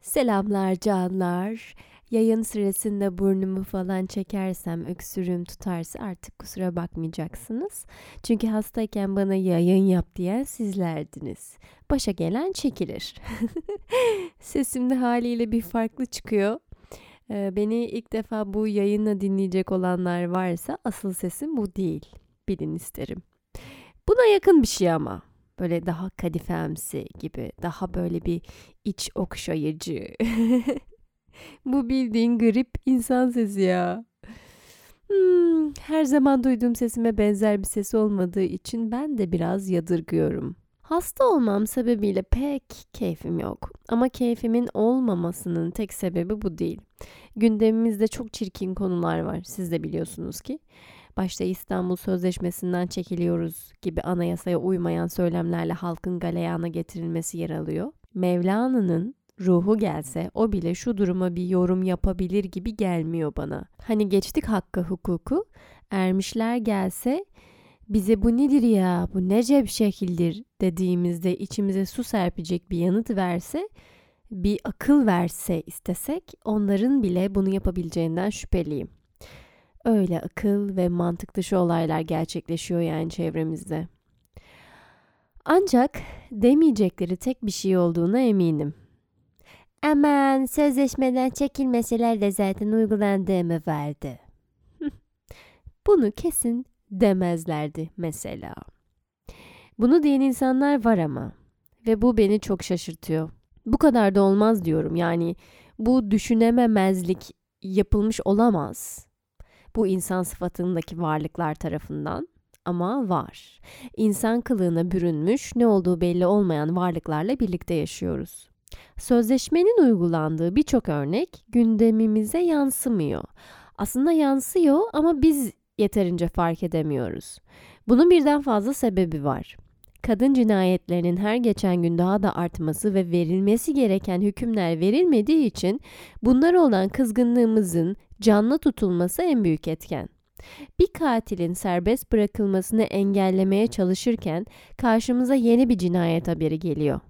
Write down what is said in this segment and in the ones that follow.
Selamlar canlar. Yayın sırasında burnumu falan çekersem, öksürüğüm tutarsa artık kusura bakmayacaksınız. Çünkü hastayken bana yayın yap diyen sizlerdiniz. Başa gelen çekilir. Sesim de haliyle bir farklı çıkıyor. Ee, beni ilk defa bu yayınla dinleyecek olanlar varsa asıl sesim bu değil. Bilin isterim. Buna yakın bir şey ama. Böyle daha kadifemsi gibi. Daha böyle bir iç okşayıcı. Bu bildiğin grip insan sesi ya. Hmm, her zaman duyduğum sesime benzer bir ses olmadığı için ben de biraz yadırgıyorum. Hasta olmam sebebiyle pek keyfim yok. Ama keyfimin olmamasının tek sebebi bu değil. Gündemimizde çok çirkin konular var. Siz de biliyorsunuz ki. Başta İstanbul Sözleşmesi'nden çekiliyoruz gibi anayasaya uymayan söylemlerle halkın galeyana getirilmesi yer alıyor. Mevlana'nın ruhu gelse o bile şu duruma bir yorum yapabilir gibi gelmiyor bana. Hani geçtik hakkı hukuku, ermişler gelse bize bu nedir ya, bu nece bir şekildir dediğimizde içimize su serpecek bir yanıt verse, bir akıl verse istesek onların bile bunu yapabileceğinden şüpheliyim. Öyle akıl ve mantık dışı olaylar gerçekleşiyor yani çevremizde. Ancak demeyecekleri tek bir şey olduğuna eminim. Aman sözleşmeden çekilmeseler de zaten uygulandığımı vardı. Bunu kesin demezlerdi mesela. Bunu diyen insanlar var ama ve bu beni çok şaşırtıyor. Bu kadar da olmaz diyorum. Yani bu düşünememezlik yapılmış olamaz. Bu insan sıfatındaki varlıklar tarafından ama var. İnsan kılığına bürünmüş, ne olduğu belli olmayan varlıklarla birlikte yaşıyoruz. Sözleşmenin uygulandığı birçok örnek gündemimize yansımıyor. Aslında yansıyor ama biz yeterince fark edemiyoruz. Bunun birden fazla sebebi var. Kadın cinayetlerinin her geçen gün daha da artması ve verilmesi gereken hükümler verilmediği için bunlara olan kızgınlığımızın canlı tutulması en büyük etken. Bir katilin serbest bırakılmasını engellemeye çalışırken karşımıza yeni bir cinayet haberi geliyor.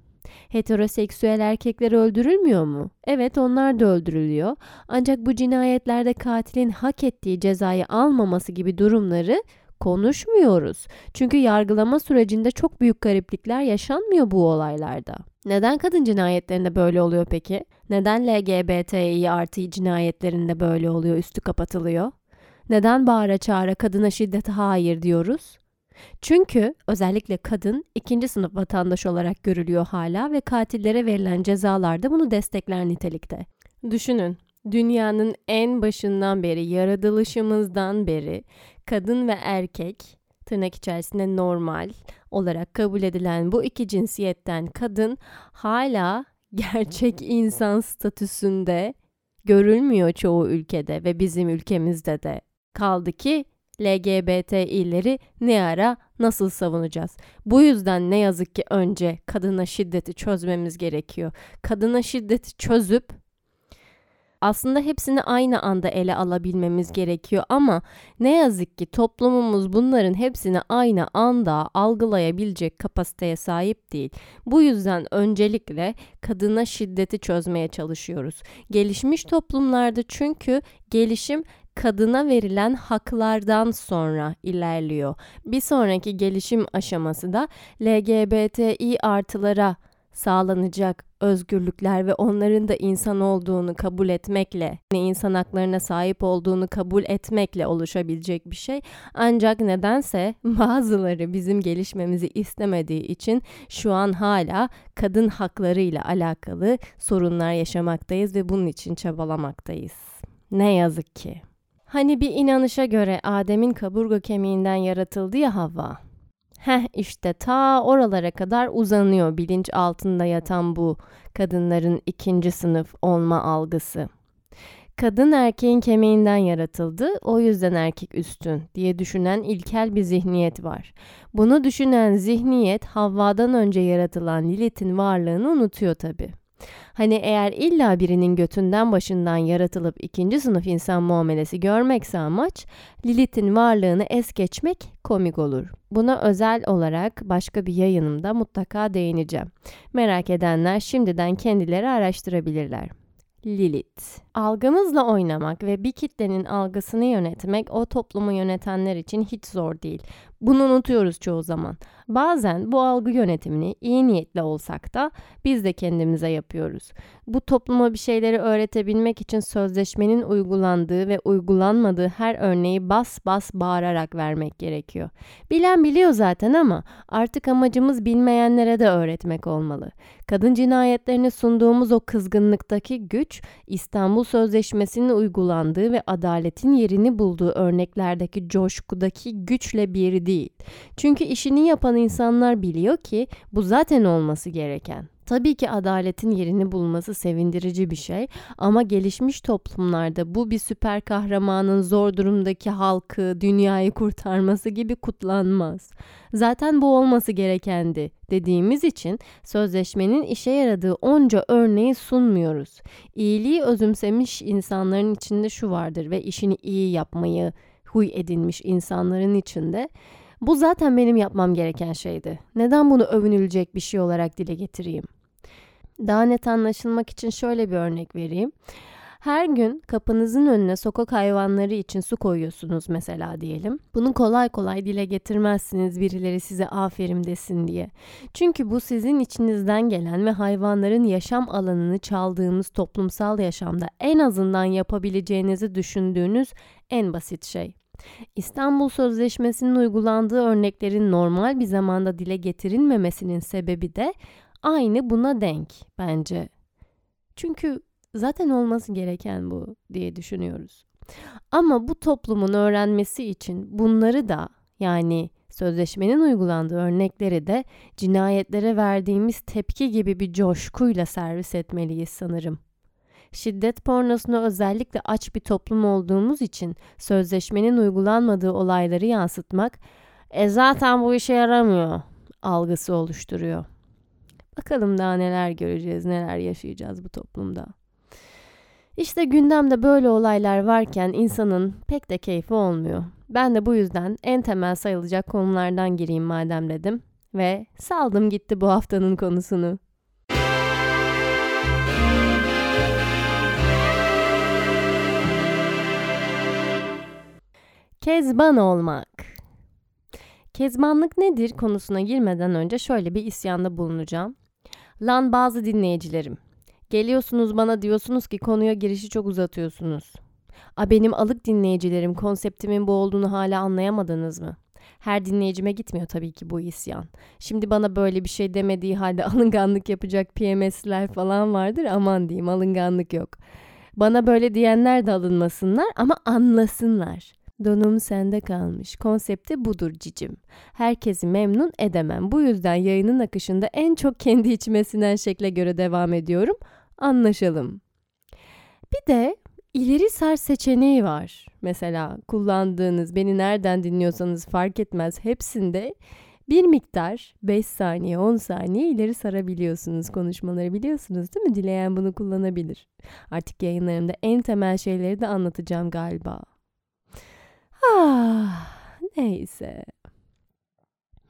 Heteroseksüel erkekler öldürülmüyor mu? Evet onlar da öldürülüyor. Ancak bu cinayetlerde katilin hak ettiği cezayı almaması gibi durumları konuşmuyoruz. Çünkü yargılama sürecinde çok büyük gariplikler yaşanmıyor bu olaylarda. Neden kadın cinayetlerinde böyle oluyor peki? Neden LGBTİ artı cinayetlerinde böyle oluyor, üstü kapatılıyor? Neden bağıra çağıra kadına şiddete hayır diyoruz? Çünkü özellikle kadın ikinci sınıf vatandaş olarak görülüyor hala ve katillere verilen cezalar da bunu destekler nitelikte. Düşünün, dünyanın en başından beri, yaratılışımızdan beri kadın ve erkek tırnak içerisinde normal olarak kabul edilen bu iki cinsiyetten kadın hala gerçek insan statüsünde görülmüyor çoğu ülkede ve bizim ülkemizde de. Kaldı ki LGBTİ'leri ne ara nasıl savunacağız? Bu yüzden ne yazık ki önce kadına şiddeti çözmemiz gerekiyor. Kadına şiddeti çözüp aslında hepsini aynı anda ele alabilmemiz gerekiyor ama ne yazık ki toplumumuz bunların hepsini aynı anda algılayabilecek kapasiteye sahip değil. Bu yüzden öncelikle kadına şiddeti çözmeye çalışıyoruz. Gelişmiş toplumlarda çünkü gelişim kadına verilen haklardan sonra ilerliyor. Bir sonraki gelişim aşaması da LGBTİ artılara sağlanacak özgürlükler ve onların da insan olduğunu kabul etmekle, insan haklarına sahip olduğunu kabul etmekle oluşabilecek bir şey. Ancak nedense bazıları bizim gelişmemizi istemediği için şu an hala kadın hakları ile alakalı sorunlar yaşamaktayız ve bunun için çabalamaktayız. Ne yazık ki. Hani bir inanışa göre Adem'in kaburga kemiğinden yaratıldı ya Havva. Heh işte ta oralara kadar uzanıyor bilinç altında yatan bu kadınların ikinci sınıf olma algısı. Kadın erkeğin kemiğinden yaratıldı, o yüzden erkek üstün diye düşünen ilkel bir zihniyet var. Bunu düşünen zihniyet Havva'dan önce yaratılan Lilith'in varlığını unutuyor tabi. Hani eğer illa birinin götünden başından yaratılıp ikinci sınıf insan muamelesi görmekse amaç, Lilith'in varlığını es geçmek komik olur. Buna özel olarak başka bir yayınımda mutlaka değineceğim. Merak edenler şimdiden kendileri araştırabilirler. Lilith. Algımızla oynamak ve bir kitlenin algısını yönetmek o toplumu yönetenler için hiç zor değil. Bunu unutuyoruz çoğu zaman. Bazen bu algı yönetimini iyi niyetle olsak da biz de kendimize yapıyoruz. Bu topluma bir şeyleri öğretebilmek için sözleşmenin uygulandığı ve uygulanmadığı her örneği bas bas bağırarak vermek gerekiyor. Bilen biliyor zaten ama artık amacımız bilmeyenlere de öğretmek olmalı. Kadın cinayetlerini sunduğumuz o kızgınlıktaki güç İstanbul Sözleşmesi'nin uygulandığı ve adaletin yerini bulduğu örneklerdeki coşkudaki güçle bir değil. Çünkü işini yapan insanlar biliyor ki bu zaten olması gereken. Tabii ki adaletin yerini bulması sevindirici bir şey ama gelişmiş toplumlarda bu bir süper kahramanın zor durumdaki halkı, dünyayı kurtarması gibi kutlanmaz. Zaten bu olması gerekendi dediğimiz için sözleşmenin işe yaradığı onca örneği sunmuyoruz. İyiliği özümsemiş insanların içinde şu vardır ve işini iyi yapmayı huy edinmiş insanların içinde bu zaten benim yapmam gereken şeydi. Neden bunu övünülecek bir şey olarak dile getireyim? Daha net anlaşılmak için şöyle bir örnek vereyim. Her gün kapınızın önüne sokak hayvanları için su koyuyorsunuz mesela diyelim. Bunu kolay kolay dile getirmezsiniz birileri size aferin desin diye. Çünkü bu sizin içinizden gelen ve hayvanların yaşam alanını çaldığımız toplumsal yaşamda en azından yapabileceğinizi düşündüğünüz en basit şey. İstanbul Sözleşmesi'nin uygulandığı örneklerin normal bir zamanda dile getirilmemesinin sebebi de aynı buna denk bence. Çünkü zaten olması gereken bu diye düşünüyoruz. Ama bu toplumun öğrenmesi için bunları da yani sözleşmenin uygulandığı örnekleri de cinayetlere verdiğimiz tepki gibi bir coşkuyla servis etmeliyiz sanırım. Şiddet pornosuna özellikle aç bir toplum olduğumuz için sözleşmenin uygulanmadığı olayları yansıtmak e zaten bu işe yaramıyor algısı oluşturuyor. Bakalım daha neler göreceğiz, neler yaşayacağız bu toplumda. İşte gündemde böyle olaylar varken insanın pek de keyfi olmuyor. Ben de bu yüzden en temel sayılacak konulardan gireyim madem dedim ve saldım gitti bu haftanın konusunu. Kezban olmak. Kezbanlık nedir konusuna girmeden önce şöyle bir isyanda bulunacağım. Lan bazı dinleyicilerim. Geliyorsunuz bana diyorsunuz ki konuya girişi çok uzatıyorsunuz. A benim alık dinleyicilerim konseptimin bu olduğunu hala anlayamadınız mı? Her dinleyicime gitmiyor tabii ki bu isyan. Şimdi bana böyle bir şey demediği halde alınganlık yapacak PMS'ler falan vardır. Aman diyeyim alınganlık yok. Bana böyle diyenler de alınmasınlar ama anlasınlar. Donum sende kalmış. Konsepti budur cicim. Herkesi memnun edemem. Bu yüzden yayının akışında en çok kendi içime sinen şekle göre devam ediyorum. Anlaşalım. Bir de ileri sar seçeneği var. Mesela kullandığınız, beni nereden dinliyorsanız fark etmez hepsinde bir miktar 5 saniye 10 saniye ileri sarabiliyorsunuz konuşmaları biliyorsunuz değil mi? Dileyen bunu kullanabilir. Artık yayınlarımda en temel şeyleri de anlatacağım galiba. Ah, neyse.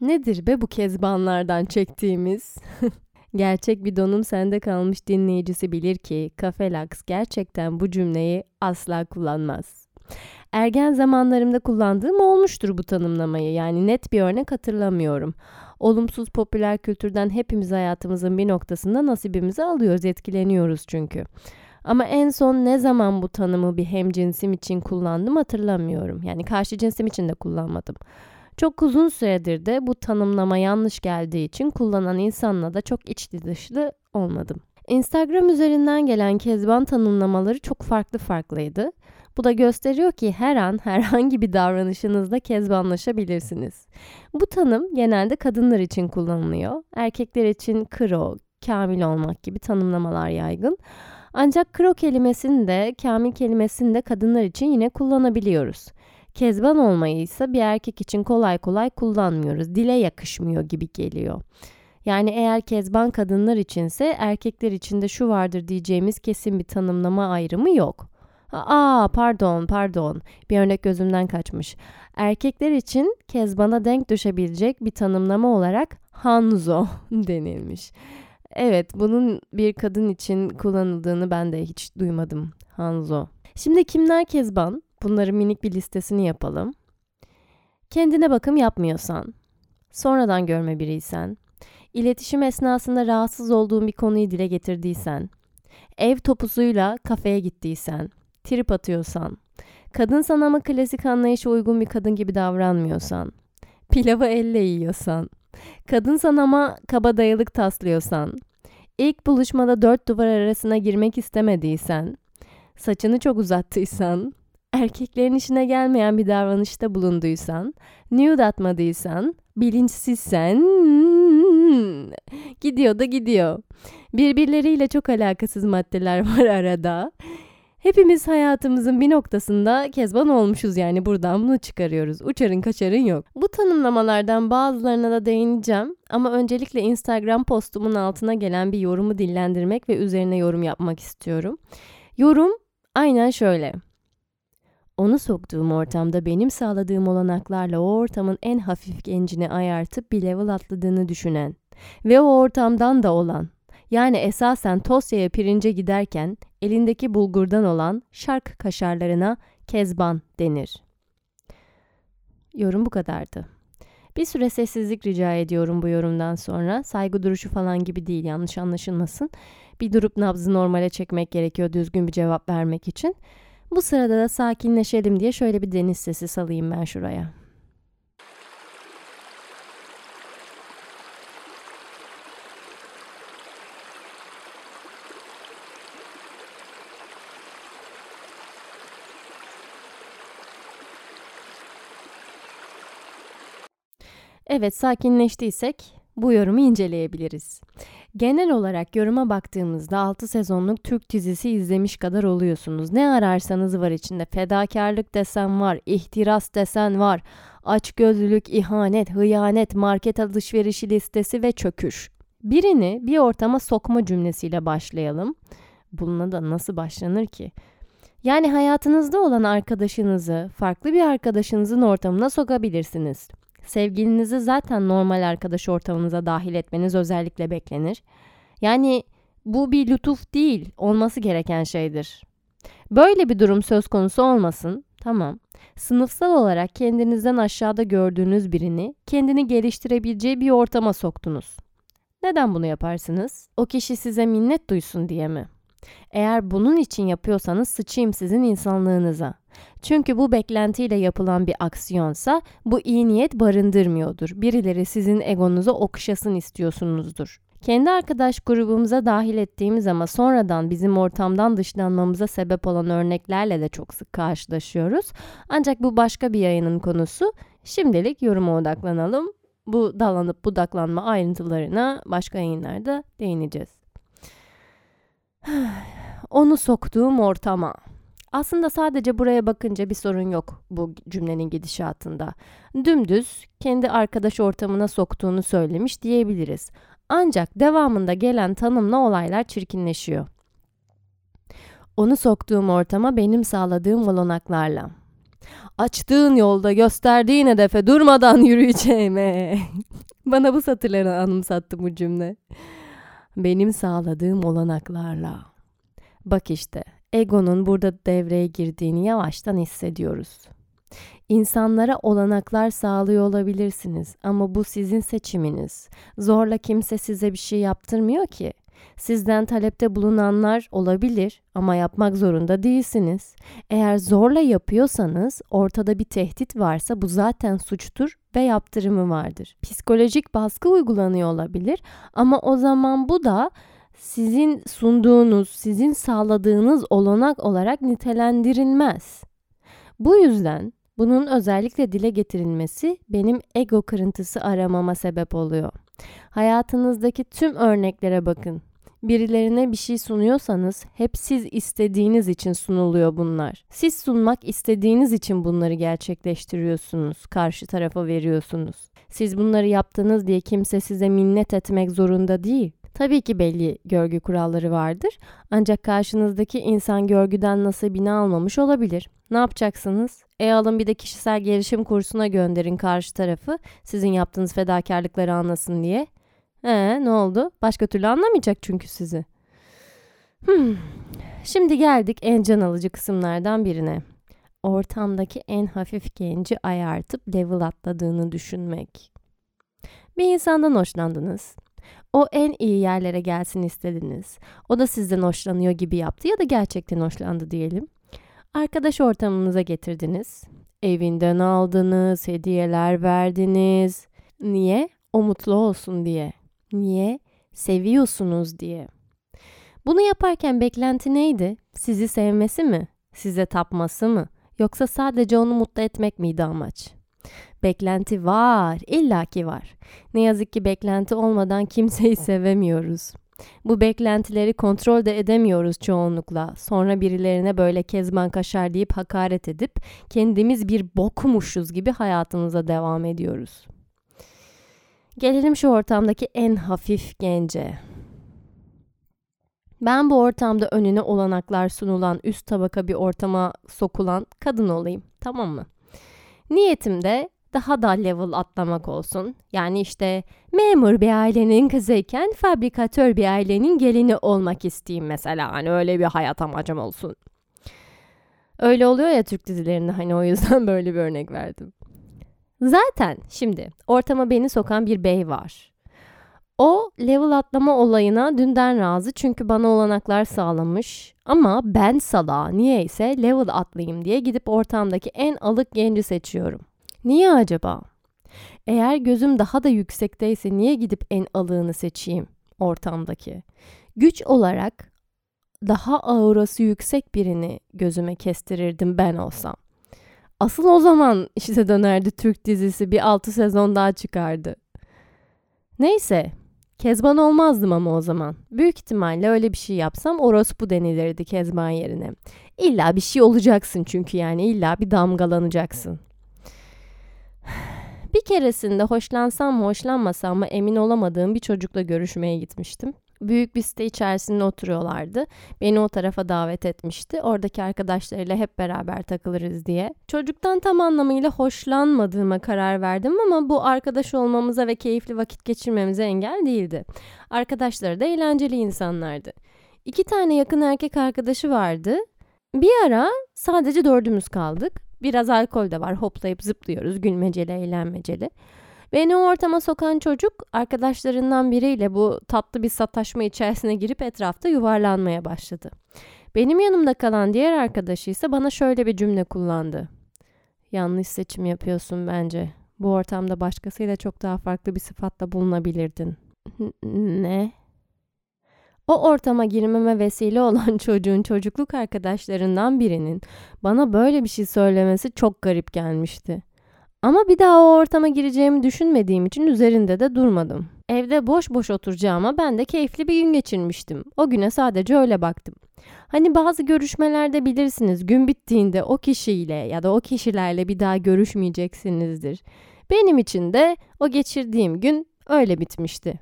Nedir be bu kezbanlardan çektiğimiz? Gerçek bir donum sende kalmış dinleyicisi bilir ki Kafelax gerçekten bu cümleyi asla kullanmaz. Ergen zamanlarımda kullandığım olmuştur bu tanımlamayı. Yani net bir örnek hatırlamıyorum. Olumsuz popüler kültürden hepimiz hayatımızın bir noktasında nasibimizi alıyoruz, etkileniyoruz çünkü. Ama en son ne zaman bu tanımı bir hemcinsim için kullandım hatırlamıyorum. Yani karşı cinsim için de kullanmadım. Çok uzun süredir de bu tanımlama yanlış geldiği için kullanan insanla da çok içli dışlı olmadım. Instagram üzerinden gelen kezban tanımlamaları çok farklı farklıydı. Bu da gösteriyor ki her an herhangi bir davranışınızda kezbanlaşabilirsiniz. Bu tanım genelde kadınlar için kullanılıyor. Erkekler için kro, kamil olmak gibi tanımlamalar yaygın. Ancak kro kelimesini de kamil kelimesini de kadınlar için yine kullanabiliyoruz. Kezban olmayı ise bir erkek için kolay kolay kullanmıyoruz. Dile yakışmıyor gibi geliyor. Yani eğer kezban kadınlar içinse erkekler içinde şu vardır diyeceğimiz kesin bir tanımlama ayrımı yok. Aa pardon pardon bir örnek gözümden kaçmış. Erkekler için kezbana denk düşebilecek bir tanımlama olarak hanzo denilmiş. Evet bunun bir kadın için kullanıldığını ben de hiç duymadım. Hanzo. Şimdi kimler kezban? Bunların minik bir listesini yapalım. Kendine bakım yapmıyorsan, sonradan görme biriysen, iletişim esnasında rahatsız olduğun bir konuyu dile getirdiysen, ev topusuyla kafeye gittiysen, trip atıyorsan, kadın sanama klasik anlayışa uygun bir kadın gibi davranmıyorsan, pilavı elle yiyorsan, kadın sanama kaba dayalık taslıyorsan, ilk buluşmada dört duvar arasına girmek istemediysen, saçını çok uzattıysan, erkeklerin işine gelmeyen bir davranışta bulunduysan, nude atmadıysan, bilinçsizsen, gidiyor da gidiyor. Birbirleriyle çok alakasız maddeler var arada. Hepimiz hayatımızın bir noktasında kezban olmuşuz yani buradan bunu çıkarıyoruz. Uçarın kaçarın yok. Bu tanımlamalardan bazılarına da değineceğim ama öncelikle Instagram postumun altına gelen bir yorumu dillendirmek ve üzerine yorum yapmak istiyorum. Yorum aynen şöyle. Onu soktuğum ortamda benim sağladığım olanaklarla o ortamın en hafif gencini ayartıp bir level atladığını düşünen ve o ortamdan da olan yani esasen Tosya'ya pirince giderken elindeki bulgurdan olan şark kaşarlarına kezban denir. Yorum bu kadardı. Bir süre sessizlik rica ediyorum bu yorumdan sonra. Saygı duruşu falan gibi değil yanlış anlaşılmasın. Bir durup nabzı normale çekmek gerekiyor düzgün bir cevap vermek için. Bu sırada da sakinleşelim diye şöyle bir deniz sesi salayım ben şuraya. Evet sakinleştiysek bu yorumu inceleyebiliriz. Genel olarak yoruma baktığımızda 6 sezonluk Türk dizisi izlemiş kadar oluyorsunuz. Ne ararsanız var içinde. Fedakarlık desen var, ihtiras desen var, açgözlülük, ihanet, hıyanet, market alışverişi listesi ve çöküş. Birini bir ortama sokma cümlesiyle başlayalım. Bununla da nasıl başlanır ki? Yani hayatınızda olan arkadaşınızı farklı bir arkadaşınızın ortamına sokabilirsiniz. Sevgilinizi zaten normal arkadaş ortamınıza dahil etmeniz özellikle beklenir. Yani bu bir lütuf değil, olması gereken şeydir. Böyle bir durum söz konusu olmasın, tamam. Sınıfsal olarak kendinizden aşağıda gördüğünüz birini kendini geliştirebileceği bir ortama soktunuz. Neden bunu yaparsınız? O kişi size minnet duysun diye mi? Eğer bunun için yapıyorsanız sıçayım sizin insanlığınıza. Çünkü bu beklentiyle yapılan bir aksiyonsa bu iyi niyet barındırmıyordur. Birileri sizin egonuza okşasın istiyorsunuzdur. Kendi arkadaş grubumuza dahil ettiğimiz ama sonradan bizim ortamdan dışlanmamıza sebep olan örneklerle de çok sık karşılaşıyoruz. Ancak bu başka bir yayının konusu. Şimdilik yoruma odaklanalım. Bu dalanıp budaklanma ayrıntılarına başka yayınlarda değineceğiz. Onu soktuğum ortama. Aslında sadece buraya bakınca bir sorun yok bu cümlenin gidişatında. Dümdüz kendi arkadaş ortamına soktuğunu söylemiş diyebiliriz. Ancak devamında gelen tanımla olaylar çirkinleşiyor. Onu soktuğum ortama benim sağladığım olanaklarla. Açtığın yolda gösterdiğin hedefe durmadan yürüyeceğime. Bana bu satırları anımsattı bu cümle. Benim sağladığım olanaklarla. Bak işte egonun burada devreye girdiğini yavaştan hissediyoruz. İnsanlara olanaklar sağlıyor olabilirsiniz ama bu sizin seçiminiz. Zorla kimse size bir şey yaptırmıyor ki. Sizden talepte bulunanlar olabilir ama yapmak zorunda değilsiniz. Eğer zorla yapıyorsanız ortada bir tehdit varsa bu zaten suçtur ve yaptırımı vardır. Psikolojik baskı uygulanıyor olabilir ama o zaman bu da sizin sunduğunuz, sizin sağladığınız olanak olarak nitelendirilmez. Bu yüzden bunun özellikle dile getirilmesi benim ego kırıntısı aramama sebep oluyor. Hayatınızdaki tüm örneklere bakın. Birilerine bir şey sunuyorsanız hep siz istediğiniz için sunuluyor bunlar. Siz sunmak istediğiniz için bunları gerçekleştiriyorsunuz, karşı tarafa veriyorsunuz. Siz bunları yaptınız diye kimse size minnet etmek zorunda değil. Tabii ki belli görgü kuralları vardır. Ancak karşınızdaki insan görgüden nasibini almamış olabilir. Ne yapacaksınız? E alın bir de kişisel gelişim kursuna gönderin karşı tarafı. Sizin yaptığınız fedakarlıkları anlasın diye. Ee, ne oldu? Başka türlü anlamayacak çünkü sizi. Hmm. Şimdi geldik en can alıcı kısımlardan birine. Ortamdaki en hafif genci ayartıp level atladığını düşünmek. Bir insandan hoşlandınız. O en iyi yerlere gelsin istediniz. O da sizden hoşlanıyor gibi yaptı ya da gerçekten hoşlandı diyelim. Arkadaş ortamınıza getirdiniz. Evinden aldınız, hediyeler verdiniz. Niye? O mutlu olsun diye. Niye? Seviyorsunuz diye. Bunu yaparken beklenti neydi? Sizi sevmesi mi? Size tapması mı? Yoksa sadece onu mutlu etmek miydi amaç? Beklenti var, illaki var. Ne yazık ki beklenti olmadan kimseyi sevemiyoruz. Bu beklentileri kontrol de edemiyoruz çoğunlukla. Sonra birilerine böyle kezban kaşar deyip hakaret edip kendimiz bir bokmuşuz gibi hayatımıza devam ediyoruz. Gelelim şu ortamdaki en hafif gence. Ben bu ortamda önüne olanaklar sunulan üst tabaka bir ortama sokulan kadın olayım. Tamam mı? Niyetim de daha da level atlamak olsun. Yani işte memur bir ailenin kızıyken fabrikatör bir ailenin gelini olmak isteyeyim mesela. Hani öyle bir hayat amacım olsun. Öyle oluyor ya Türk dizilerinde hani o yüzden böyle bir örnek verdim. Zaten şimdi ortama beni sokan bir bey var. O level atlama olayına dünden razı çünkü bana olanaklar sağlamış. Ama ben sala niyeyse level atlayayım diye gidip ortamdaki en alık genci seçiyorum. Niye acaba? Eğer gözüm daha da yüksekteyse niye gidip en alığını seçeyim ortamdaki? Güç olarak daha aurası yüksek birini gözüme kestirirdim ben olsam. Asıl o zaman işte dönerdi Türk dizisi bir 6 sezon daha çıkardı. Neyse Kezban olmazdım ama o zaman. Büyük ihtimalle öyle bir şey yapsam orospu denilirdi Kezban yerine. İlla bir şey olacaksın çünkü yani illa bir damgalanacaksın. Bir keresinde hoşlansam mı hoşlanmasam mı emin olamadığım bir çocukla görüşmeye gitmiştim. Büyük bir site içerisinde oturuyorlardı. Beni o tarafa davet etmişti. Oradaki arkadaşlarıyla hep beraber takılırız diye. Çocuktan tam anlamıyla hoşlanmadığıma karar verdim ama bu arkadaş olmamıza ve keyifli vakit geçirmemize engel değildi. Arkadaşları da eğlenceli insanlardı. İki tane yakın erkek arkadaşı vardı. Bir ara sadece dördümüz kaldık. Biraz alkol de var. Hoplayıp zıplıyoruz. Gülmeceli, eğlenmeceli. Beni o ortama sokan çocuk arkadaşlarından biriyle bu tatlı bir sataşma içerisine girip etrafta yuvarlanmaya başladı. Benim yanımda kalan diğer arkadaşı ise bana şöyle bir cümle kullandı. Yanlış seçim yapıyorsun bence. Bu ortamda başkasıyla çok daha farklı bir sıfatla bulunabilirdin. Ne? O ortama girmeme vesile olan çocuğun çocukluk arkadaşlarından birinin bana böyle bir şey söylemesi çok garip gelmişti. Ama bir daha o ortama gireceğimi düşünmediğim için üzerinde de durmadım. Evde boş boş oturacağıma ben de keyifli bir gün geçirmiştim. O güne sadece öyle baktım. Hani bazı görüşmelerde bilirsiniz gün bittiğinde o kişiyle ya da o kişilerle bir daha görüşmeyeceksinizdir. Benim için de o geçirdiğim gün öyle bitmişti.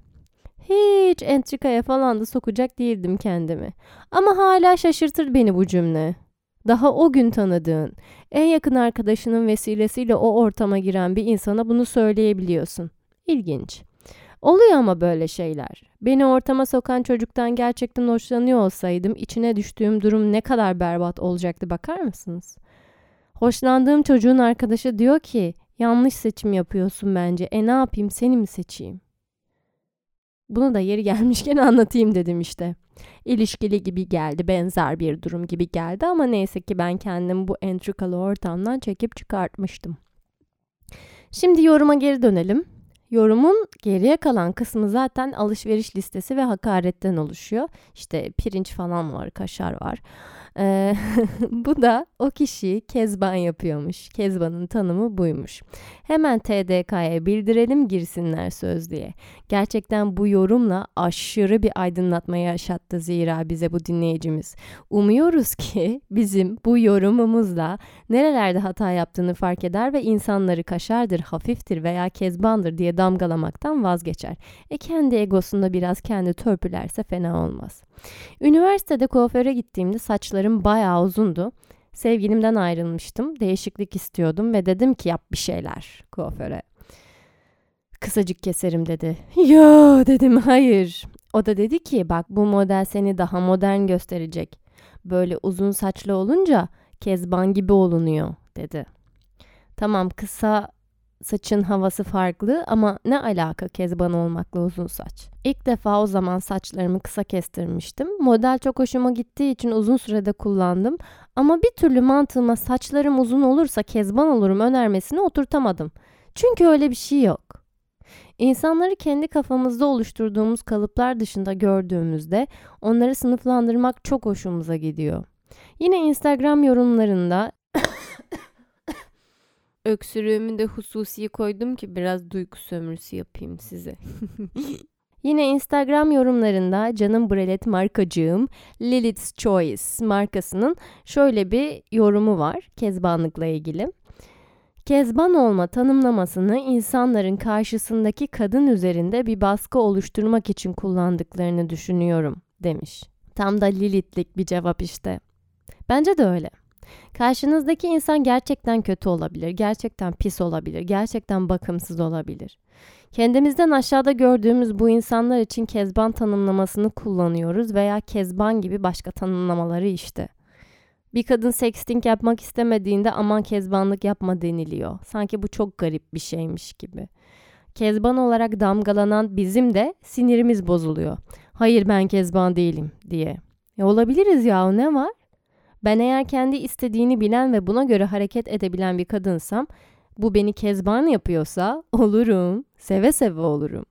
Hiç entrikaya falan da sokacak değildim kendimi. Ama hala şaşırtır beni bu cümle. Daha o gün tanıdığın, en yakın arkadaşının vesilesiyle o ortama giren bir insana bunu söyleyebiliyorsun. İlginç. Oluyor ama böyle şeyler. Beni ortama sokan çocuktan gerçekten hoşlanıyor olsaydım içine düştüğüm durum ne kadar berbat olacaktı bakar mısınız? Hoşlandığım çocuğun arkadaşı diyor ki yanlış seçim yapıyorsun bence. E ne yapayım seni mi seçeyim? Bunu da yeri gelmişken anlatayım dedim işte. İlişkili gibi geldi, benzer bir durum gibi geldi ama neyse ki ben kendimi bu entrikalı ortamdan çekip çıkartmıştım. Şimdi yoruma geri dönelim. Yorumun geriye kalan kısmı zaten alışveriş listesi ve hakaretten oluşuyor. İşte pirinç falan var, kaşar var. Ee, bu da o kişiyi Kezban yapıyormuş. Kezban'ın tanımı buymuş. Hemen TDK'ya bildirelim girsinler söz diye. Gerçekten bu yorumla aşırı bir aydınlatma yaşattı zira bize bu dinleyicimiz. Umuyoruz ki bizim bu yorumumuzla nerelerde hata yaptığını fark eder ve insanları kaşardır, hafiftir veya kezbandır diye damgalamaktan vazgeçer. E kendi egosunda biraz kendi törpülerse fena olmaz. Üniversitede kuaföre gittiğimde saçlarım bayağı uzundu. Sevgilimden ayrılmıştım. Değişiklik istiyordum ve dedim ki yap bir şeyler kuaföre. Kısacık keserim dedi. Yo dedim hayır. O da dedi ki bak bu model seni daha modern gösterecek. Böyle uzun saçlı olunca kezban gibi olunuyor dedi. Tamam kısa saçın havası farklı ama ne alaka kezban olmakla uzun saç. İlk defa o zaman saçlarımı kısa kestirmiştim. Model çok hoşuma gittiği için uzun sürede kullandım. Ama bir türlü mantığıma saçlarım uzun olursa kezban olurum önermesini oturtamadım. Çünkü öyle bir şey yok. İnsanları kendi kafamızda oluşturduğumuz kalıplar dışında gördüğümüzde onları sınıflandırmak çok hoşumuza gidiyor. Yine Instagram yorumlarında öksürüğümü de hususi koydum ki biraz duygu sömürüsü yapayım size. Yine Instagram yorumlarında canım brelet markacığım Lilith's Choice markasının şöyle bir yorumu var kezbanlıkla ilgili. Kezban olma tanımlamasını insanların karşısındaki kadın üzerinde bir baskı oluşturmak için kullandıklarını düşünüyorum demiş. Tam da Lilith'lik bir cevap işte. Bence de öyle. Karşınızdaki insan gerçekten kötü olabilir, gerçekten pis olabilir, gerçekten bakımsız olabilir. Kendimizden aşağıda gördüğümüz bu insanlar için kezban tanımlamasını kullanıyoruz veya kezban gibi başka tanımlamaları işte. Bir kadın sexting yapmak istemediğinde aman kezbanlık yapma deniliyor. Sanki bu çok garip bir şeymiş gibi. Kezban olarak damgalanan bizim de sinirimiz bozuluyor. Hayır ben kezban değilim diye. E olabiliriz ya ne var? Ben eğer kendi istediğini bilen ve buna göre hareket edebilen bir kadınsam bu beni kezban yapıyorsa olurum. Seve seve olurum.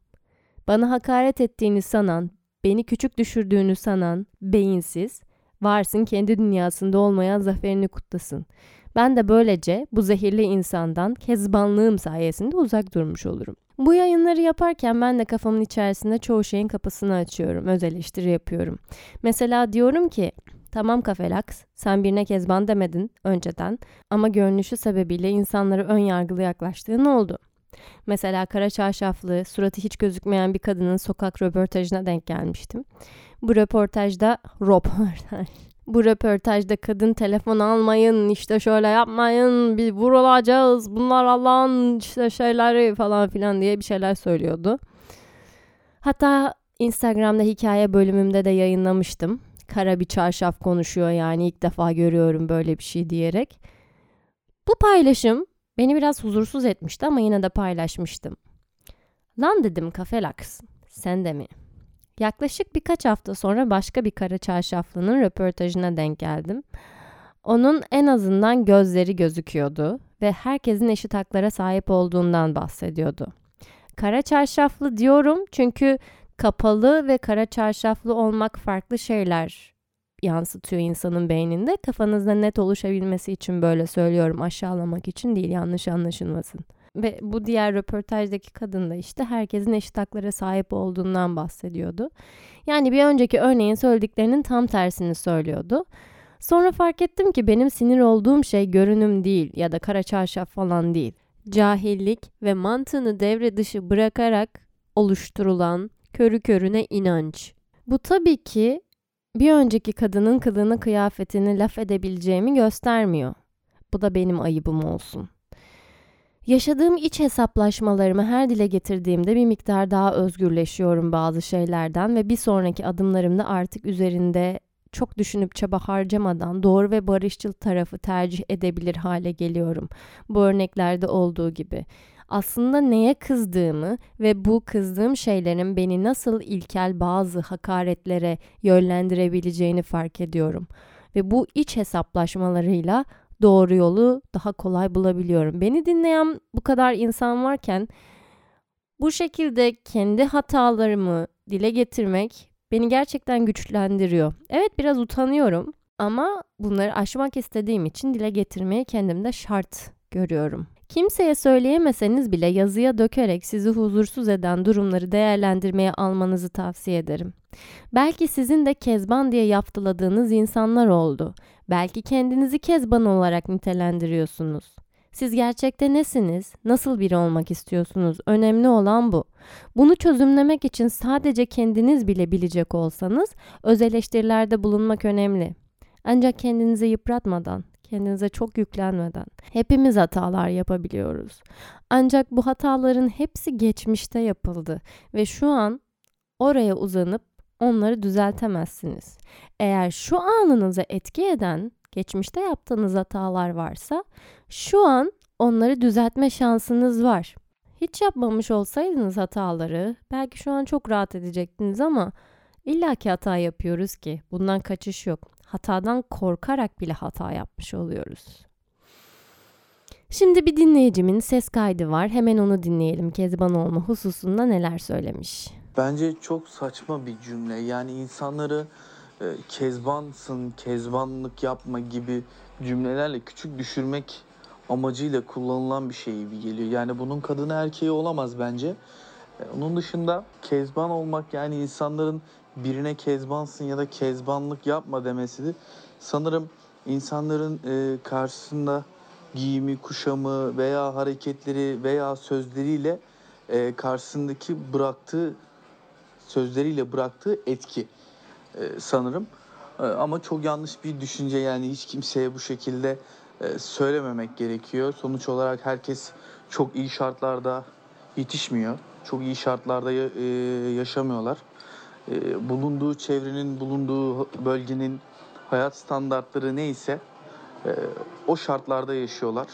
Bana hakaret ettiğini sanan, beni küçük düşürdüğünü sanan, beyinsiz, varsın kendi dünyasında olmayan zaferini kutlasın. Ben de böylece bu zehirli insandan kezbanlığım sayesinde uzak durmuş olurum. Bu yayınları yaparken ben de kafamın içerisinde çoğu şeyin kapısını açıyorum, öz eleştiri yapıyorum. Mesela diyorum ki Tamam Kafelax, sen birine kezban demedin önceden ama görünüşü sebebiyle insanlara ön yargılı yaklaştığın oldu. Mesela kara çarşaflı, suratı hiç gözükmeyen bir kadının sokak röportajına denk gelmiştim. Bu röportajda röportaj. Bu röportajda kadın telefon almayın, işte şöyle yapmayın, bir vurulacağız, bunlar Allah'ın işte şeyleri falan filan diye bir şeyler söylüyordu. Hatta Instagram'da hikaye bölümümde de yayınlamıştım kara bir çarşaf konuşuyor yani ilk defa görüyorum böyle bir şey diyerek. Bu paylaşım beni biraz huzursuz etmişti ama yine de paylaşmıştım. Lan dedim Kafelax, sen de mi? Yaklaşık birkaç hafta sonra başka bir kara çarşaflının röportajına denk geldim. Onun en azından gözleri gözüküyordu ve herkesin eşit haklara sahip olduğundan bahsediyordu. Kara çarşaflı diyorum çünkü kapalı ve kara çarşaflı olmak farklı şeyler yansıtıyor insanın beyninde. Kafanızda net oluşabilmesi için böyle söylüyorum. Aşağılamak için değil yanlış anlaşılmasın. Ve bu diğer röportajdaki kadın da işte herkesin eşit haklara sahip olduğundan bahsediyordu. Yani bir önceki örneğin söylediklerinin tam tersini söylüyordu. Sonra fark ettim ki benim sinir olduğum şey görünüm değil ya da kara çarşaf falan değil. Cahillik ve mantığını devre dışı bırakarak oluşturulan körü körüne inanç. Bu tabii ki bir önceki kadının kılığını kıyafetini laf edebileceğimi göstermiyor. Bu da benim ayıbım olsun. Yaşadığım iç hesaplaşmalarımı her dile getirdiğimde bir miktar daha özgürleşiyorum bazı şeylerden ve bir sonraki adımlarımda artık üzerinde çok düşünüp çaba harcamadan doğru ve barışçıl tarafı tercih edebilir hale geliyorum. Bu örneklerde olduğu gibi aslında neye kızdığımı ve bu kızdığım şeylerin beni nasıl ilkel bazı hakaretlere yönlendirebileceğini fark ediyorum. Ve bu iç hesaplaşmalarıyla doğru yolu daha kolay bulabiliyorum. Beni dinleyen bu kadar insan varken bu şekilde kendi hatalarımı dile getirmek beni gerçekten güçlendiriyor. Evet biraz utanıyorum Ama bunları aşmak istediğim için dile getirmeyi kendimde şart görüyorum. Kimseye söyleyemeseniz bile yazıya dökerek sizi huzursuz eden durumları değerlendirmeye almanızı tavsiye ederim. Belki sizin de kezban diye yaptıladığınız insanlar oldu. Belki kendinizi kezban olarak nitelendiriyorsunuz. Siz gerçekte nesiniz? Nasıl biri olmak istiyorsunuz? Önemli olan bu. Bunu çözümlemek için sadece kendiniz bile bilecek olsanız öz eleştirilerde bulunmak önemli. Ancak kendinizi yıpratmadan, kendinize çok yüklenmeden hepimiz hatalar yapabiliyoruz. Ancak bu hataların hepsi geçmişte yapıldı ve şu an oraya uzanıp onları düzeltemezsiniz. Eğer şu anınıza etki eden geçmişte yaptığınız hatalar varsa şu an onları düzeltme şansınız var. Hiç yapmamış olsaydınız hataları belki şu an çok rahat edecektiniz ama illaki hata yapıyoruz ki bundan kaçış yok. Hatadan korkarak bile hata yapmış oluyoruz. Şimdi bir dinleyicimin ses kaydı var. Hemen onu dinleyelim. Kezban olma hususunda neler söylemiş. Bence çok saçma bir cümle. Yani insanları e, kezbansın, kezbanlık yapma gibi cümlelerle küçük düşürmek amacıyla kullanılan bir şey gibi geliyor. Yani bunun kadını erkeği olamaz bence. E, onun dışında kezban olmak yani insanların birine kezbansın ya da kezbanlık yapma demesidir. Sanırım insanların e, karşısında giyimi, kuşamı veya hareketleri veya sözleriyle e, karşısındaki bıraktığı sözleriyle bıraktığı etki e, sanırım. E, ama çok yanlış bir düşünce yani hiç kimseye bu şekilde e, söylememek gerekiyor. Sonuç olarak herkes çok iyi şartlarda yetişmiyor. Çok iyi şartlarda e, yaşamıyorlar. E, bulunduğu çevrenin, bulunduğu bölgenin hayat standartları neyse e, o şartlarda yaşıyorlar.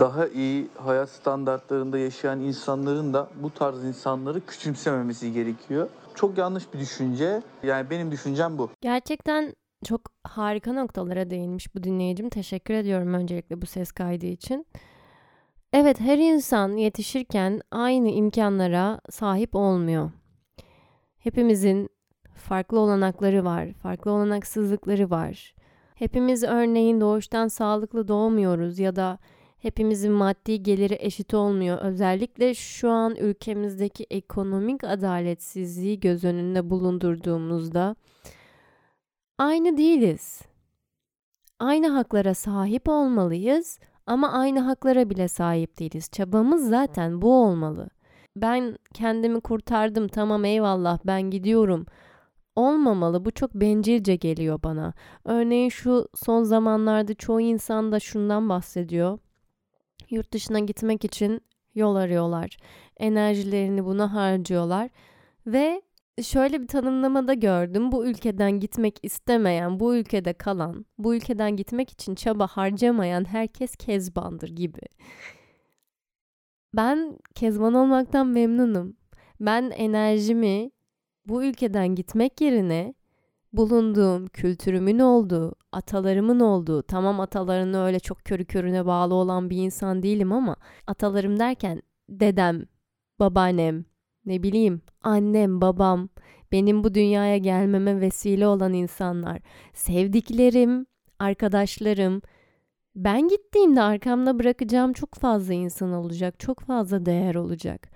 Daha iyi hayat standartlarında yaşayan insanların da bu tarz insanları küçümsememesi gerekiyor. Çok yanlış bir düşünce. Yani benim düşüncem bu. Gerçekten çok harika noktalara değinmiş bu dinleyicim. Teşekkür ediyorum öncelikle bu ses kaydı için. Evet her insan yetişirken aynı imkanlara sahip olmuyor. Hepimizin farklı olanakları var, farklı olanaksızlıkları var. Hepimiz örneğin doğuştan sağlıklı doğmuyoruz ya da hepimizin maddi geliri eşit olmuyor. Özellikle şu an ülkemizdeki ekonomik adaletsizliği göz önünde bulundurduğumuzda aynı değiliz. Aynı haklara sahip olmalıyız ama aynı haklara bile sahip değiliz. Çabamız zaten bu olmalı. Ben kendimi kurtardım tamam eyvallah ben gidiyorum olmamalı. Bu çok bencilce geliyor bana. Örneğin şu son zamanlarda çoğu insan da şundan bahsediyor. Yurt dışına gitmek için yol arıyorlar. Enerjilerini buna harcıyorlar ve şöyle bir tanımlamada gördüm. Bu ülkeden gitmek istemeyen, bu ülkede kalan, bu ülkeden gitmek için çaba harcamayan herkes kezbandır gibi. Ben kezban olmaktan memnunum. Ben enerjimi bu ülkeden gitmek yerine bulunduğum kültürümün olduğu, atalarımın olduğu, tamam atalarına öyle çok körü körüne bağlı olan bir insan değilim ama atalarım derken dedem, babaannem, ne bileyim annem, babam, benim bu dünyaya gelmeme vesile olan insanlar, sevdiklerim, arkadaşlarım, ben gittiğimde arkamda bırakacağım çok fazla insan olacak, çok fazla değer olacak.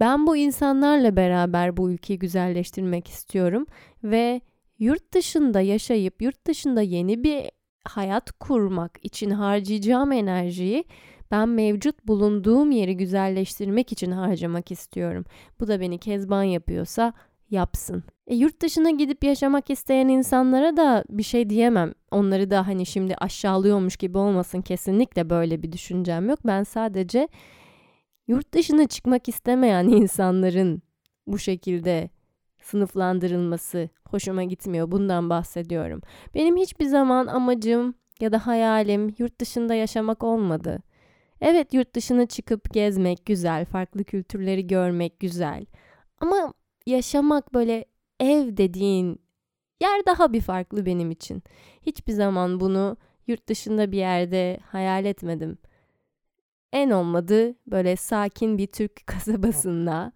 Ben bu insanlarla beraber bu ülkeyi güzelleştirmek istiyorum ve yurt dışında yaşayıp yurt dışında yeni bir hayat kurmak için harcayacağım enerjiyi ben mevcut bulunduğum yeri güzelleştirmek için harcamak istiyorum. Bu da beni kezban yapıyorsa yapsın. E, yurt dışına gidip yaşamak isteyen insanlara da bir şey diyemem. Onları da hani şimdi aşağılıyormuş gibi olmasın kesinlikle böyle bir düşüncem yok. Ben sadece yurt dışına çıkmak istemeyen insanların bu şekilde sınıflandırılması hoşuma gitmiyor. Bundan bahsediyorum. Benim hiçbir zaman amacım ya da hayalim yurt dışında yaşamak olmadı. Evet yurt dışına çıkıp gezmek güzel, farklı kültürleri görmek güzel. Ama yaşamak böyle ev dediğin yer daha bir farklı benim için. Hiçbir zaman bunu yurt dışında bir yerde hayal etmedim. En olmadı böyle sakin bir Türk kasabasında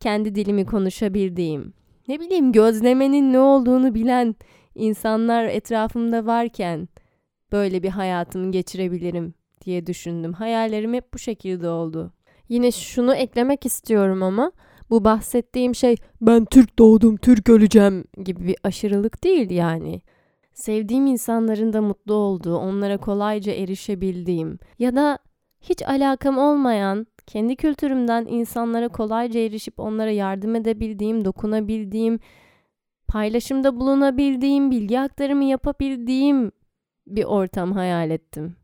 kendi dilimi konuşabildiğim, ne bileyim gözlemenin ne olduğunu bilen insanlar etrafımda varken böyle bir hayatımı geçirebilirim diye düşündüm. Hayallerim hep bu şekilde oldu. Yine şunu eklemek istiyorum ama bu bahsettiğim şey ben Türk doğdum, Türk öleceğim gibi bir aşırılık değil yani. Sevdiğim insanların da mutlu olduğu, onlara kolayca erişebildiğim ya da hiç alakam olmayan, kendi kültürümden insanlara kolayca erişip onlara yardım edebildiğim, dokunabildiğim, paylaşımda bulunabildiğim, bilgi aktarımı yapabildiğim bir ortam hayal ettim.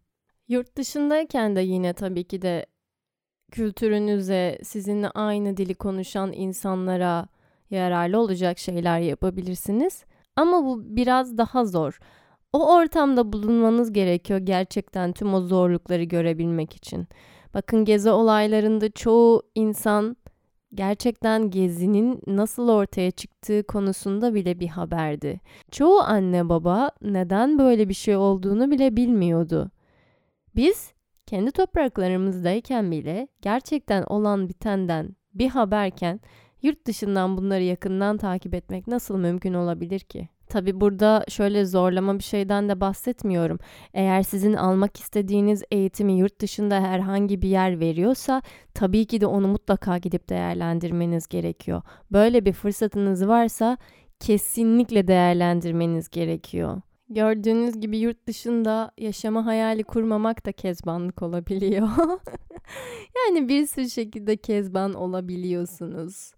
Yurt dışındayken de yine tabii ki de kültürünüze, sizinle aynı dili konuşan insanlara yararlı olacak şeyler yapabilirsiniz. Ama bu biraz daha zor. O ortamda bulunmanız gerekiyor gerçekten tüm o zorlukları görebilmek için. Bakın gezi olaylarında çoğu insan gerçekten gezinin nasıl ortaya çıktığı konusunda bile bir haberdi. Çoğu anne baba neden böyle bir şey olduğunu bile bilmiyordu. Biz kendi topraklarımızdayken bile gerçekten olan bitenden bir haberken yurt dışından bunları yakından takip etmek nasıl mümkün olabilir ki? Tabi burada şöyle zorlama bir şeyden de bahsetmiyorum. Eğer sizin almak istediğiniz eğitimi yurt dışında herhangi bir yer veriyorsa tabii ki de onu mutlaka gidip değerlendirmeniz gerekiyor. Böyle bir fırsatınız varsa kesinlikle değerlendirmeniz gerekiyor. Gördüğünüz gibi yurt dışında yaşama hayali kurmamak da kezbanlık olabiliyor. yani bir sürü şekilde kezban olabiliyorsunuz.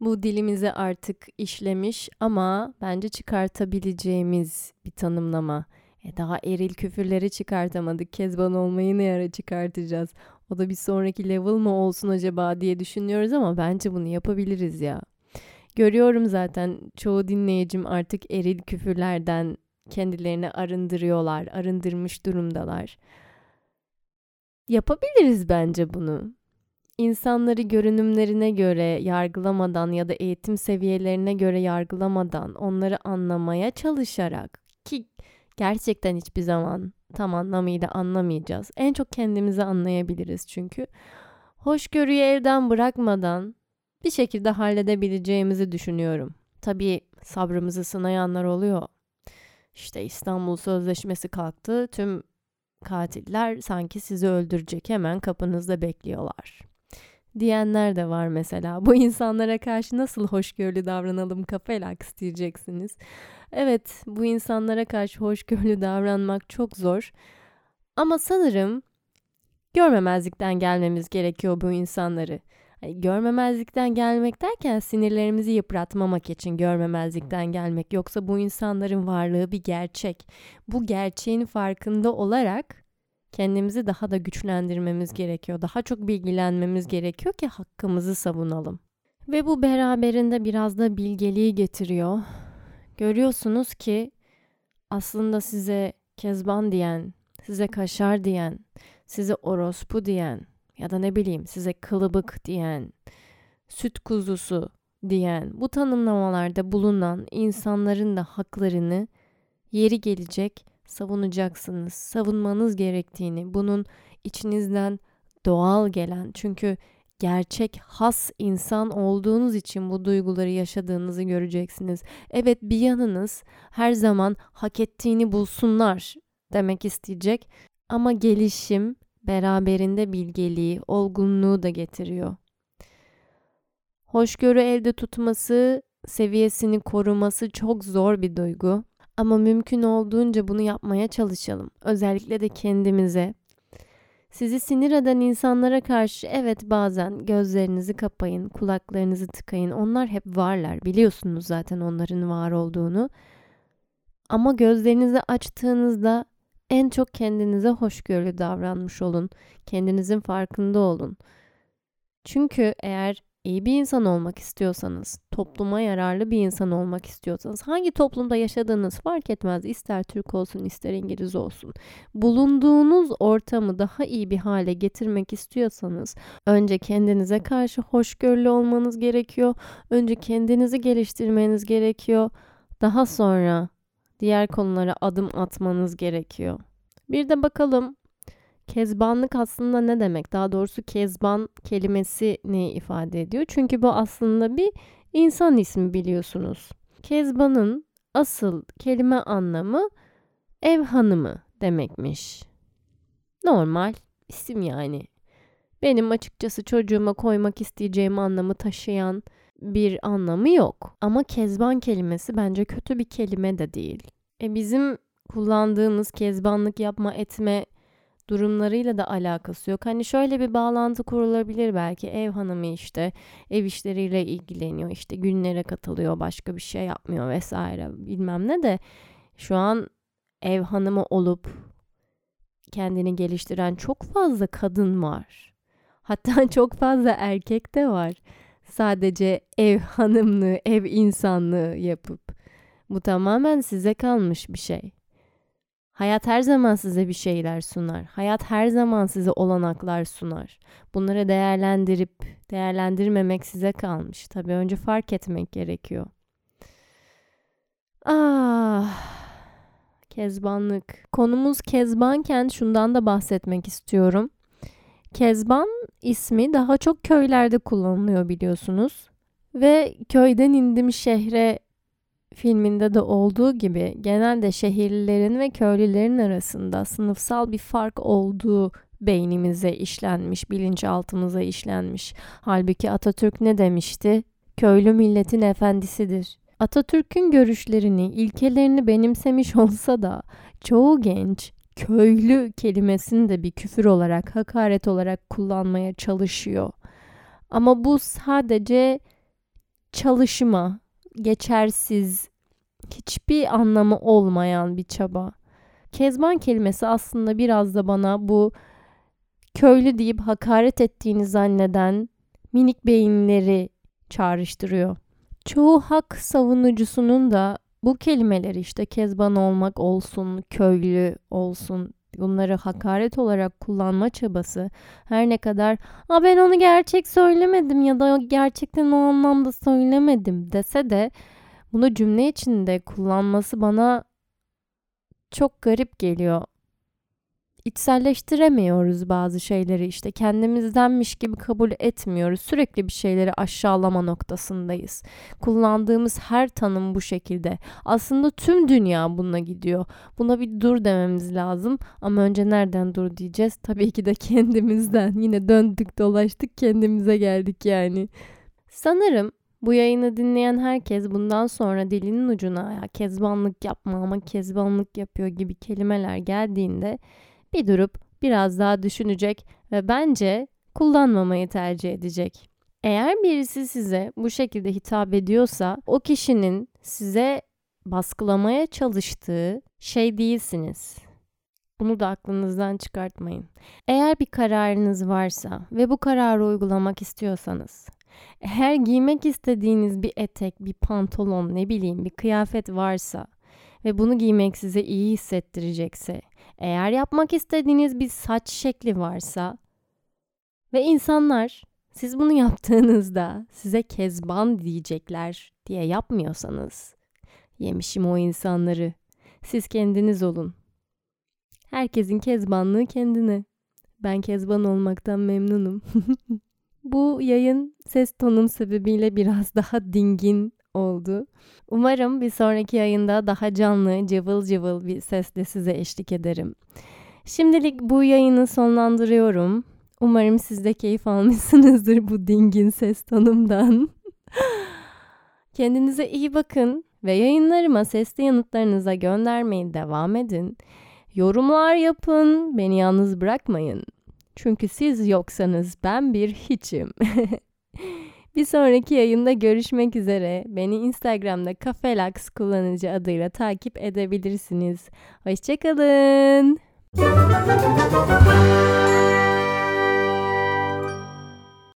Bu dilimize artık işlemiş ama bence çıkartabileceğimiz bir tanımlama. E daha eril küfürleri çıkartamadık. Kezban olmayı ne ara çıkartacağız? O da bir sonraki level mı olsun acaba diye düşünüyoruz ama bence bunu yapabiliriz ya. Görüyorum zaten çoğu dinleyicim artık eril küfürlerden kendilerini arındırıyorlar, arındırmış durumdalar. Yapabiliriz bence bunu. İnsanları görünümlerine göre yargılamadan ya da eğitim seviyelerine göre yargılamadan onları anlamaya çalışarak ki gerçekten hiçbir zaman tam anlamıyla anlamayacağız. En çok kendimizi anlayabiliriz çünkü. Hoşgörüyü elden bırakmadan bir şekilde halledebileceğimizi düşünüyorum. Tabii sabrımızı sınayanlar oluyor. İşte İstanbul Sözleşmesi kalktı. Tüm katiller sanki sizi öldürecek hemen kapınızda bekliyorlar. Diyenler de var mesela. Bu insanlara karşı nasıl hoşgörülü davranalım kafayla diyeceksiniz. Evet, bu insanlara karşı hoşgörülü davranmak çok zor. Ama sanırım görmemezlikten gelmemiz gerekiyor bu insanları. Hani görmemezlikten gelmek derken sinirlerimizi yıpratmamak için görmemezlikten gelmek. Yoksa bu insanların varlığı bir gerçek. Bu gerçeğin farkında olarak kendimizi daha da güçlendirmemiz gerekiyor. Daha çok bilgilenmemiz gerekiyor ki hakkımızı savunalım. Ve bu beraberinde biraz da bilgeliği getiriyor. Görüyorsunuz ki aslında size kezban diyen, size kaşar diyen, size orospu diyen, ya da ne bileyim size kılıbık diyen, süt kuzusu diyen bu tanımlamalarda bulunan insanların da haklarını yeri gelecek savunacaksınız. Savunmanız gerektiğini, bunun içinizden doğal gelen çünkü gerçek has insan olduğunuz için bu duyguları yaşadığınızı göreceksiniz. Evet bir yanınız her zaman hak ettiğini bulsunlar demek isteyecek ama gelişim beraberinde bilgeliği, olgunluğu da getiriyor. Hoşgörü elde tutması, seviyesini koruması çok zor bir duygu. Ama mümkün olduğunca bunu yapmaya çalışalım. Özellikle de kendimize. Sizi sinir eden insanlara karşı evet bazen gözlerinizi kapayın, kulaklarınızı tıkayın. Onlar hep varlar. Biliyorsunuz zaten onların var olduğunu. Ama gözlerinizi açtığınızda en çok kendinize hoşgörülü davranmış olun. Kendinizin farkında olun. Çünkü eğer iyi bir insan olmak istiyorsanız, topluma yararlı bir insan olmak istiyorsanız, hangi toplumda yaşadığınız fark etmez. İster Türk olsun, ister İngiliz olsun. Bulunduğunuz ortamı daha iyi bir hale getirmek istiyorsanız, önce kendinize karşı hoşgörülü olmanız gerekiyor. Önce kendinizi geliştirmeniz gerekiyor. Daha sonra diğer konulara adım atmanız gerekiyor. Bir de bakalım kezbanlık aslında ne demek? Daha doğrusu kezban kelimesi ne ifade ediyor? Çünkü bu aslında bir insan ismi biliyorsunuz. Kezban'ın asıl kelime anlamı ev hanımı demekmiş. Normal isim yani. Benim açıkçası çocuğuma koymak isteyeceğim anlamı taşıyan bir anlamı yok. Ama kezban kelimesi bence kötü bir kelime de değil. E bizim kullandığımız kezbanlık yapma etme durumlarıyla da alakası yok. Hani şöyle bir bağlantı kurulabilir belki ev hanımı işte ev işleriyle ilgileniyor işte günlere katılıyor başka bir şey yapmıyor vesaire bilmem ne de şu an ev hanımı olup kendini geliştiren çok fazla kadın var. Hatta çok fazla erkek de var. Sadece ev hanımlığı, ev insanlığı yapıp. Bu tamamen size kalmış bir şey. Hayat her zaman size bir şeyler sunar. Hayat her zaman size olanaklar sunar. Bunları değerlendirip değerlendirmemek size kalmış. Tabii önce fark etmek gerekiyor. Ah, kezbanlık. Konumuz kezbanken şundan da bahsetmek istiyorum. Kezban ismi daha çok köylerde kullanılıyor biliyorsunuz. Ve köyden indim şehre filminde de olduğu gibi genelde şehirlilerin ve köylülerin arasında sınıfsal bir fark olduğu beynimize işlenmiş, bilinçaltımıza işlenmiş. Halbuki Atatürk ne demişti? Köylü milletin efendisidir. Atatürk'ün görüşlerini, ilkelerini benimsemiş olsa da çoğu genç köylü kelimesini de bir küfür olarak, hakaret olarak kullanmaya çalışıyor. Ama bu sadece çalışma, geçersiz, hiçbir anlamı olmayan bir çaba. Kezban kelimesi aslında biraz da bana bu köylü deyip hakaret ettiğini zanneden minik beyinleri çağrıştırıyor. Çoğu hak savunucusunun da bu kelimeleri işte kezban olmak olsun, köylü olsun bunları hakaret olarak kullanma çabası her ne kadar A ben onu gerçek söylemedim ya da gerçekten o anlamda söylemedim. dese de bunu cümle içinde kullanması bana çok garip geliyor içselleştiremiyoruz bazı şeyleri işte kendimizdenmiş gibi kabul etmiyoruz. Sürekli bir şeyleri aşağılama noktasındayız. Kullandığımız her tanım bu şekilde. Aslında tüm dünya buna gidiyor. Buna bir dur dememiz lazım ama önce nereden dur diyeceğiz? Tabii ki de kendimizden. Yine döndük dolaştık kendimize geldik yani. Sanırım bu yayını dinleyen herkes bundan sonra dilinin ucuna ya kezbanlık yapma ama kezbanlık yapıyor gibi kelimeler geldiğinde bir durup biraz daha düşünecek ve bence kullanmamayı tercih edecek. Eğer birisi size bu şekilde hitap ediyorsa o kişinin size baskılamaya çalıştığı şey değilsiniz. Bunu da aklınızdan çıkartmayın. Eğer bir kararınız varsa ve bu kararı uygulamak istiyorsanız, eğer giymek istediğiniz bir etek, bir pantolon, ne bileyim bir kıyafet varsa ve bunu giymek size iyi hissettirecekse, eğer yapmak istediğiniz bir saç şekli varsa ve insanlar siz bunu yaptığınızda size kezban diyecekler diye yapmıyorsanız yemişim o insanları. Siz kendiniz olun. Herkesin kezbanlığı kendine. Ben kezban olmaktan memnunum. Bu yayın ses tonum sebebiyle biraz daha dingin oldu. Umarım bir sonraki yayında daha canlı, cıvıl cıvıl bir sesle size eşlik ederim. Şimdilik bu yayını sonlandırıyorum. Umarım siz de keyif almışsınızdır bu dingin ses tonumdan. Kendinize iyi bakın ve yayınlarıma sesli yanıtlarınıza göndermeyi devam edin. Yorumlar yapın, beni yalnız bırakmayın. Çünkü siz yoksanız ben bir hiçim. Bir sonraki yayında görüşmek üzere. Beni Instagram'da Kafelax kullanıcı adıyla takip edebilirsiniz. Hoşçakalın.